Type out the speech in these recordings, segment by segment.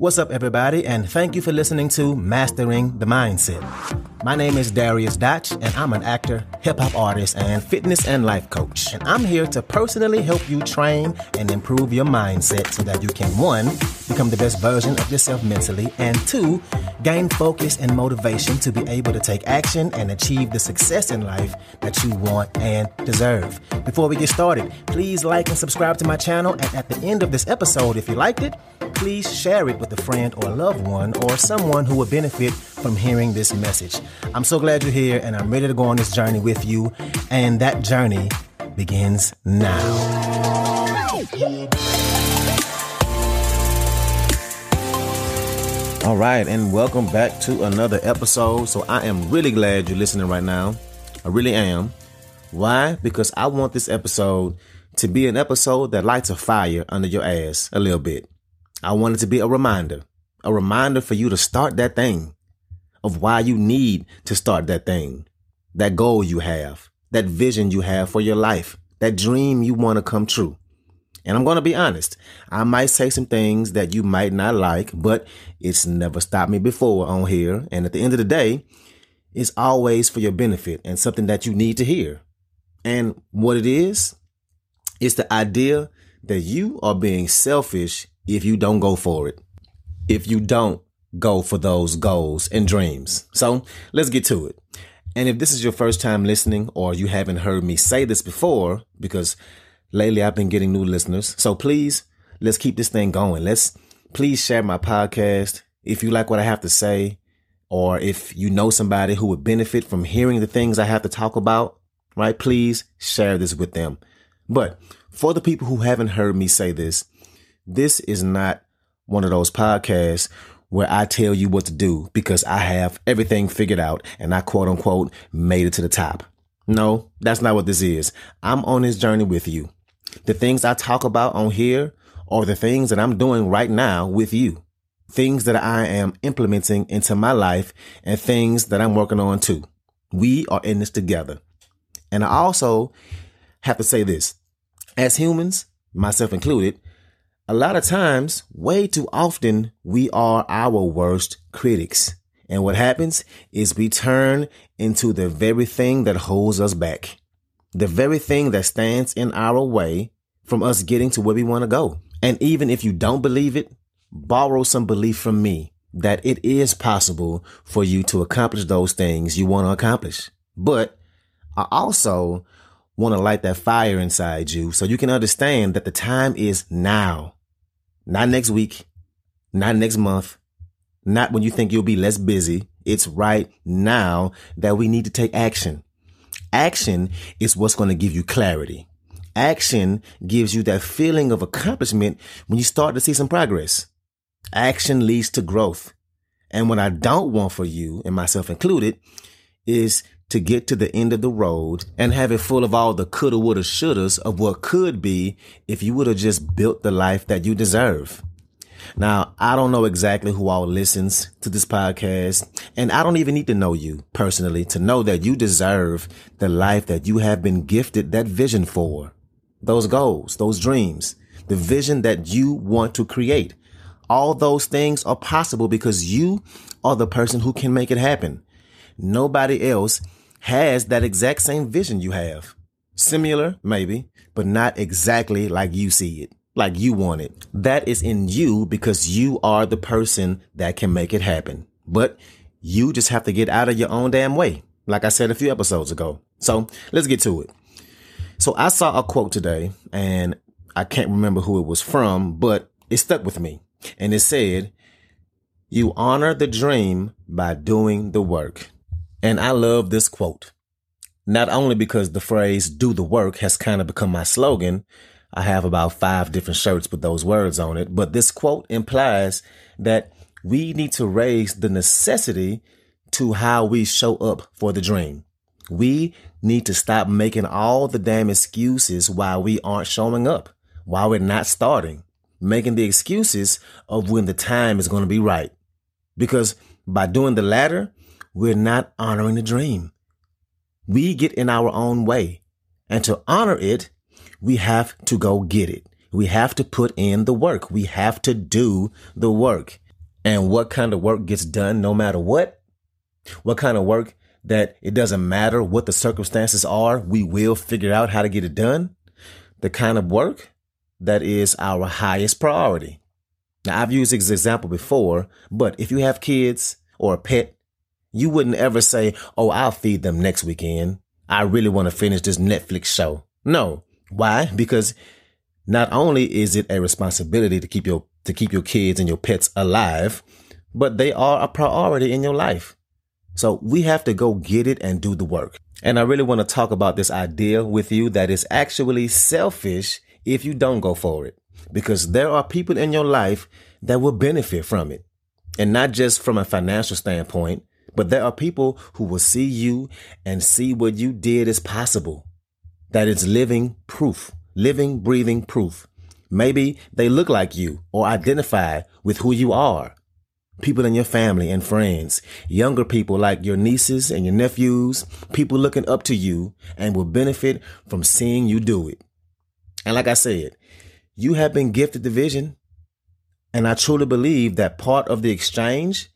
What's up, everybody, and thank you for listening to Mastering the Mindset. My name is Darius Dotch, and I'm an actor, hip hop artist, and fitness and life coach. And I'm here to personally help you train and improve your mindset so that you can, one, become the best version of yourself mentally, and two, gain focus and motivation to be able to take action and achieve the success in life that you want and deserve. Before we get started, please like and subscribe to my channel. And at the end of this episode, if you liked it, please share it with a friend or a loved one or someone who would benefit from hearing this message. I'm so glad you're here and I'm ready to go on this journey with you. And that journey begins now. All right, and welcome back to another episode. So, I am really glad you're listening right now. I really am. Why? Because I want this episode to be an episode that lights a fire under your ass a little bit. I want it to be a reminder, a reminder for you to start that thing of why you need to start that thing, that goal you have, that vision you have for your life, that dream you want to come true. And I'm going to be honest. I might say some things that you might not like, but it's never stopped me before on here. And at the end of the day, it's always for your benefit and something that you need to hear. And what it is, it's the idea that you are being selfish if you don't go for it. If you don't go for those goals and dreams. So let's get to it. And if this is your first time listening or you haven't heard me say this before, because lately I've been getting new listeners. So please, let's keep this thing going. Let's please share my podcast. If you like what I have to say, or if you know somebody who would benefit from hearing the things I have to talk about, right? Please share this with them. But for the people who haven't heard me say this, this is not one of those podcasts where I tell you what to do because I have everything figured out and I quote unquote made it to the top. No, that's not what this is. I'm on this journey with you. The things I talk about on here are the things that I'm doing right now with you. Things that I am implementing into my life and things that I'm working on too. We are in this together. And I also have to say this as humans, myself included, a lot of times, way too often, we are our worst critics. And what happens is we turn into the very thing that holds us back, the very thing that stands in our way from us getting to where we want to go. And even if you don't believe it, borrow some belief from me that it is possible for you to accomplish those things you want to accomplish. But I also want to light that fire inside you so you can understand that the time is now. Not next week, not next month, not when you think you'll be less busy. It's right now that we need to take action. Action is what's going to give you clarity. Action gives you that feeling of accomplishment when you start to see some progress. Action leads to growth. And what I don't want for you, and myself included, is to get to the end of the road and have it full of all the coulda, woulda, shouldas of what could be if you would have just built the life that you deserve. Now, I don't know exactly who all listens to this podcast, and I don't even need to know you personally to know that you deserve the life that you have been gifted that vision for. Those goals, those dreams, the vision that you want to create. All those things are possible because you are the person who can make it happen. Nobody else has that exact same vision you have. Similar, maybe, but not exactly like you see it, like you want it. That is in you because you are the person that can make it happen. But you just have to get out of your own damn way, like I said a few episodes ago. So let's get to it. So I saw a quote today and I can't remember who it was from, but it stuck with me. And it said, you honor the dream by doing the work. And I love this quote. Not only because the phrase do the work has kind of become my slogan. I have about five different shirts with those words on it, but this quote implies that we need to raise the necessity to how we show up for the dream. We need to stop making all the damn excuses why we aren't showing up, why we're not starting, making the excuses of when the time is going to be right. Because by doing the latter, we're not honoring the dream. We get in our own way. And to honor it, we have to go get it. We have to put in the work. We have to do the work. And what kind of work gets done no matter what? What kind of work that it doesn't matter what the circumstances are, we will figure out how to get it done? The kind of work that is our highest priority. Now, I've used this example before, but if you have kids or a pet, you wouldn't ever say, Oh, I'll feed them next weekend. I really want to finish this Netflix show. No. Why? Because not only is it a responsibility to keep your, to keep your kids and your pets alive, but they are a priority in your life. So we have to go get it and do the work. And I really want to talk about this idea with you that is actually selfish if you don't go for it because there are people in your life that will benefit from it. And not just from a financial standpoint, but there are people who will see you and see what you did is possible. That it's living proof, living, breathing proof. Maybe they look like you or identify with who you are. People in your family and friends, younger people like your nieces and your nephews, people looking up to you and will benefit from seeing you do it. And like I said, you have been gifted the vision. And I truly believe that part of the exchange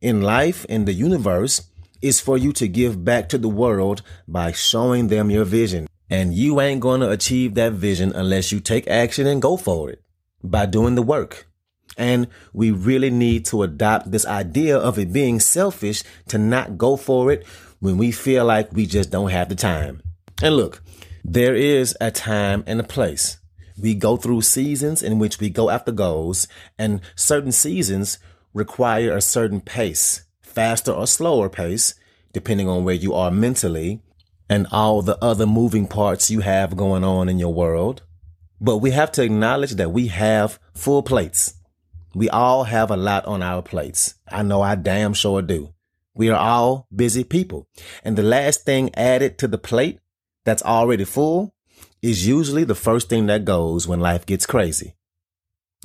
in life, in the universe, is for you to give back to the world by showing them your vision. And you ain't going to achieve that vision unless you take action and go for it by doing the work. And we really need to adopt this idea of it being selfish to not go for it when we feel like we just don't have the time. And look, there is a time and a place. We go through seasons in which we go after goals, and certain seasons require a certain pace, faster or slower pace, depending on where you are mentally and all the other moving parts you have going on in your world. But we have to acknowledge that we have full plates. We all have a lot on our plates. I know I damn sure do. We are all busy people. And the last thing added to the plate that's already full is usually the first thing that goes when life gets crazy.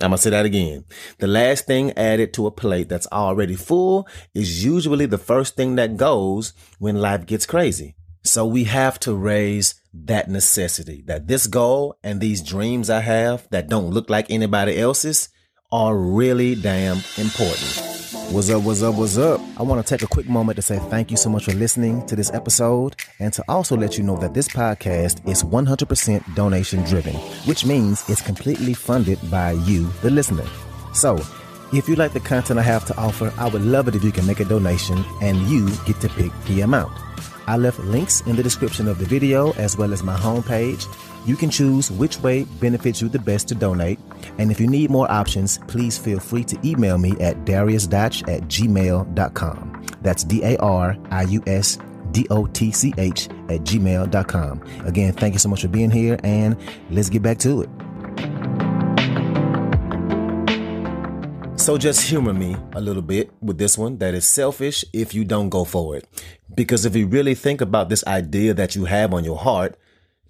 I'm going to say that again. The last thing added to a plate that's already full is usually the first thing that goes when life gets crazy. So we have to raise that necessity that this goal and these dreams I have that don't look like anybody else's are really damn important. What's up, what's up, what's up? I want to take a quick moment to say thank you so much for listening to this episode and to also let you know that this podcast is 100% donation driven, which means it's completely funded by you, the listener. So, if you like the content I have to offer, I would love it if you can make a donation and you get to pick the amount. I left links in the description of the video as well as my homepage. You can choose which way benefits you the best to donate. And if you need more options, please feel free to email me at dariusdotch at gmail.com. That's D A R I U S D O T C H at gmail.com. Again, thank you so much for being here and let's get back to it. So just humor me a little bit with this one that is selfish if you don't go for it. Because if you really think about this idea that you have on your heart,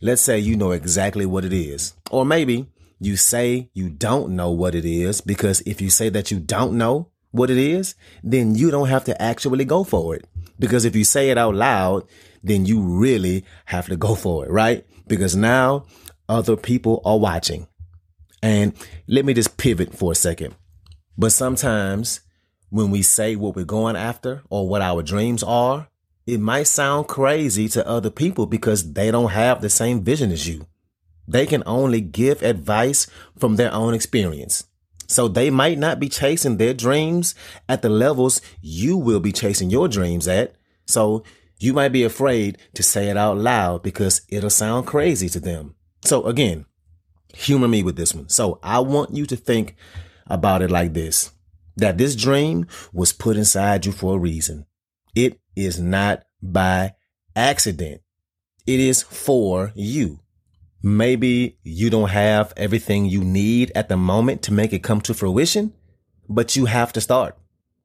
let's say you know exactly what it is. Or maybe you say you don't know what it is because if you say that you don't know what it is, then you don't have to actually go for it. Because if you say it out loud, then you really have to go for it, right? Because now other people are watching. And let me just pivot for a second. But sometimes when we say what we're going after or what our dreams are, it might sound crazy to other people because they don't have the same vision as you. They can only give advice from their own experience. So they might not be chasing their dreams at the levels you will be chasing your dreams at. So you might be afraid to say it out loud because it'll sound crazy to them. So again, humor me with this one. So I want you to think about it like this that this dream was put inside you for a reason. It is not by accident. It is for you. Maybe you don't have everything you need at the moment to make it come to fruition, but you have to start.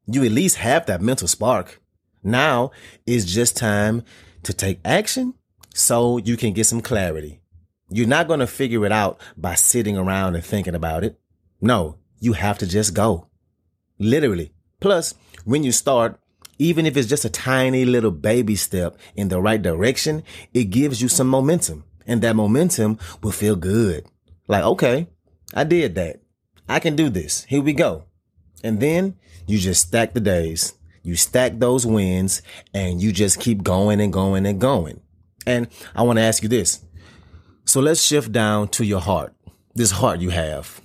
You at least have that mental spark. Now is just time to take action so you can get some clarity. You're not going to figure it out by sitting around and thinking about it. No, you have to just go. Literally. Plus, when you start, even if it's just a tiny little baby step in the right direction, it gives you some momentum and that momentum will feel good. Like, okay, I did that. I can do this. Here we go. And then you just stack the days. You stack those wins and you just keep going and going and going. And I want to ask you this. So let's shift down to your heart, this heart you have.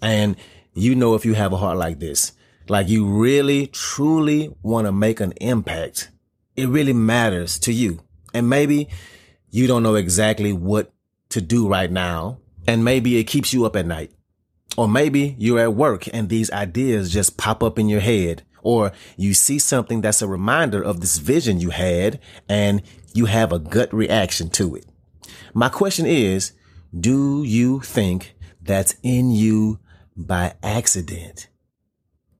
And you know, if you have a heart like this, like you really, truly want to make an impact, it really matters to you. And maybe you don't know exactly what to do right now. And maybe it keeps you up at night. Or maybe you're at work and these ideas just pop up in your head. Or you see something that's a reminder of this vision you had and you have a gut reaction to it. My question is, do you think that's in you by accident?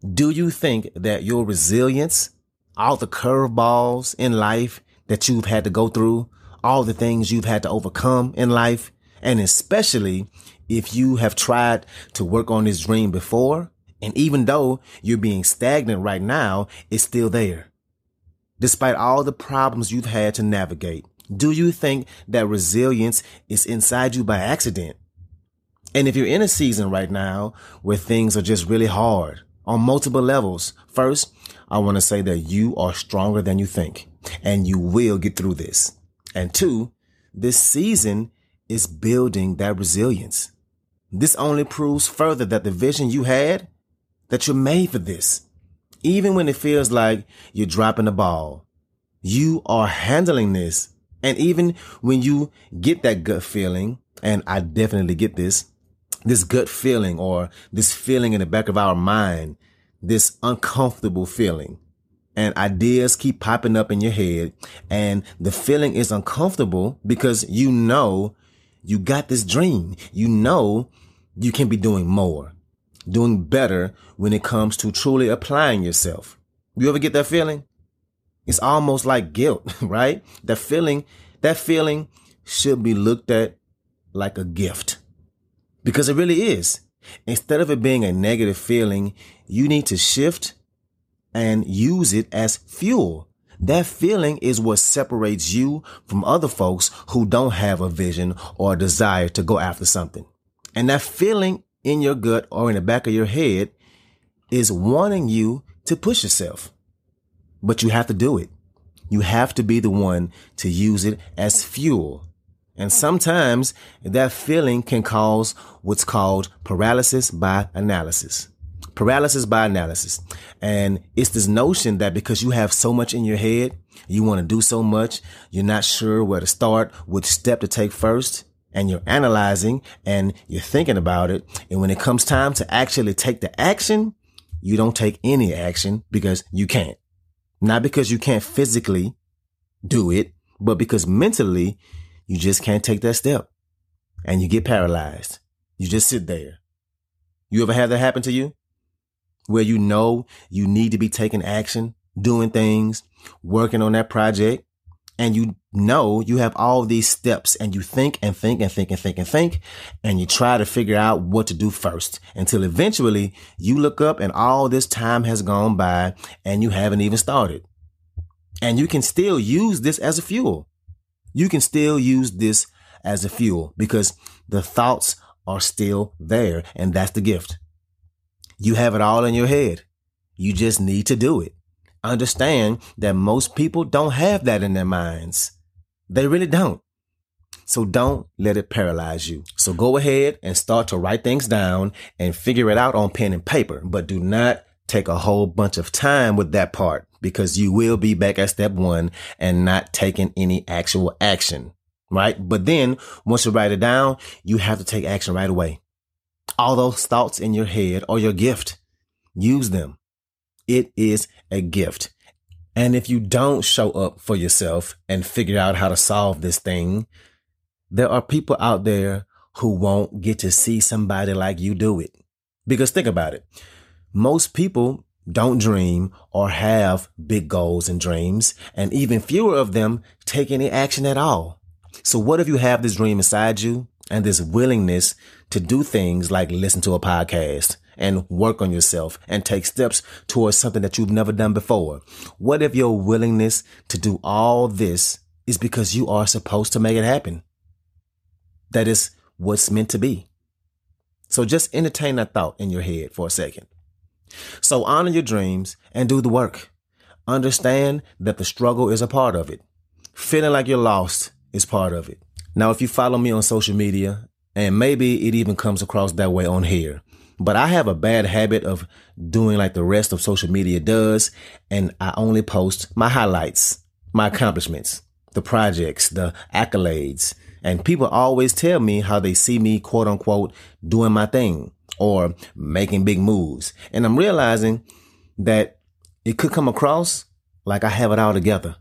Do you think that your resilience, all the curveballs in life that you've had to go through, all the things you've had to overcome in life, and especially if you have tried to work on this dream before, and even though you're being stagnant right now, it's still there. Despite all the problems you've had to navigate, do you think that resilience is inside you by accident? And if you're in a season right now where things are just really hard on multiple levels, first, I want to say that you are stronger than you think and you will get through this. And two, this season is building that resilience. This only proves further that the vision you had, that you're made for this. Even when it feels like you're dropping the ball, you are handling this. And even when you get that gut feeling, and I definitely get this, this gut feeling or this feeling in the back of our mind, this uncomfortable feeling and ideas keep popping up in your head and the feeling is uncomfortable because you know you got this dream. You know you can be doing more, doing better when it comes to truly applying yourself. You ever get that feeling? It's almost like guilt, right? That feeling, that feeling should be looked at like a gift because it really is. Instead of it being a negative feeling, you need to shift and use it as fuel. That feeling is what separates you from other folks who don't have a vision or a desire to go after something. And that feeling in your gut or in the back of your head is wanting you to push yourself. But you have to do it. You have to be the one to use it as fuel. And sometimes that feeling can cause what's called paralysis by analysis. Paralysis by analysis. And it's this notion that because you have so much in your head, you want to do so much, you're not sure where to start, which step to take first, and you're analyzing and you're thinking about it. And when it comes time to actually take the action, you don't take any action because you can't. Not because you can't physically do it, but because mentally you just can't take that step and you get paralyzed. You just sit there. You ever have that happen to you? Where you know you need to be taking action, doing things, working on that project, and you know you have all these steps and you think and think and think and think and think and you try to figure out what to do first until eventually you look up and all this time has gone by and you haven't even started. And you can still use this as a fuel you can still use this as a fuel because the thoughts are still there. And that's the gift. You have it all in your head. You just need to do it. Understand that most people don't have that in their minds. They really don't. So don't let it paralyze you. So go ahead and start to write things down and figure it out on pen and paper, but do not take a whole bunch of time with that part because you will be back at step one and not taking any actual action. Right. But then once you write it down, you have to take action right away. All those thoughts in your head are your gift. Use them. It is a gift. And if you don't show up for yourself and figure out how to solve this thing, there are people out there who won't get to see somebody like you do it. Because think about it. Most people don't dream or have big goals and dreams, and even fewer of them take any action at all. So what if you have this dream inside you and this willingness to do things like listen to a podcast and work on yourself and take steps towards something that you've never done before? What if your willingness to do all this is because you are supposed to make it happen? That is what's meant to be. So just entertain that thought in your head for a second. So honor your dreams and do the work. Understand that the struggle is a part of it. Feeling like you're lost is part of it. Now, if you follow me on social media, and maybe it even comes across that way on here, but I have a bad habit of doing like the rest of social media does, and I only post my highlights, my accomplishments, the projects, the accolades. And people always tell me how they see me, quote unquote, doing my thing or making big moves. And I'm realizing that it could come across like I have it all together.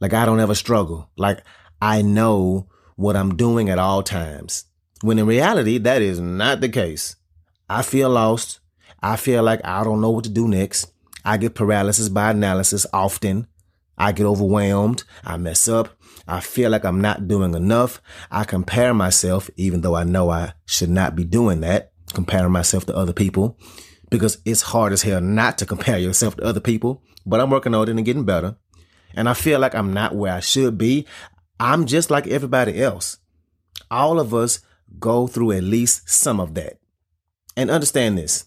Like I don't ever struggle. Like I know what I'm doing at all times. When in reality, that is not the case. I feel lost. I feel like I don't know what to do next. I get paralysis by analysis often. I get overwhelmed. I mess up. I feel like I'm not doing enough. I compare myself, even though I know I should not be doing that, comparing myself to other people, because it's hard as hell not to compare yourself to other people. But I'm working on it and getting better. And I feel like I'm not where I should be. I'm just like everybody else. All of us go through at least some of that. And understand this.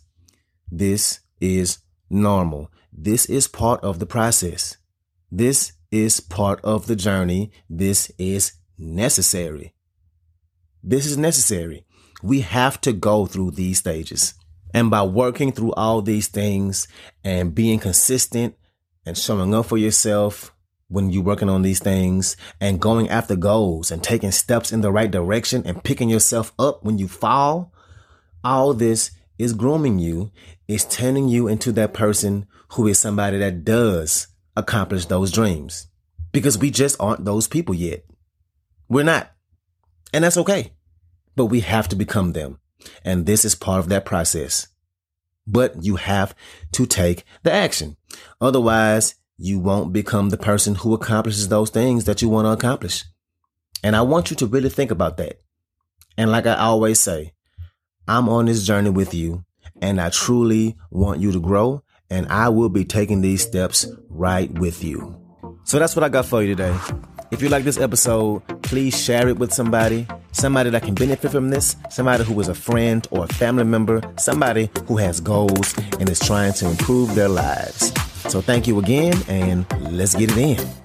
This is normal. This is part of the process. This is part of the journey. This is necessary. This is necessary. We have to go through these stages. And by working through all these things and being consistent and showing up for yourself when you're working on these things and going after goals and taking steps in the right direction and picking yourself up when you fall, all this is grooming you, is turning you into that person who is somebody that does accomplish those dreams because we just aren't those people yet. We're not. And that's okay. But we have to become them. And this is part of that process. But you have to take the action. Otherwise, you won't become the person who accomplishes those things that you want to accomplish. And I want you to really think about that. And like I always say, I'm on this journey with you and I truly want you to grow and I will be taking these steps right with you. So that's what I got for you today. If you like this episode, please share it with somebody, somebody that can benefit from this, somebody who is a friend or a family member, somebody who has goals and is trying to improve their lives. So thank you again, and let's get it in.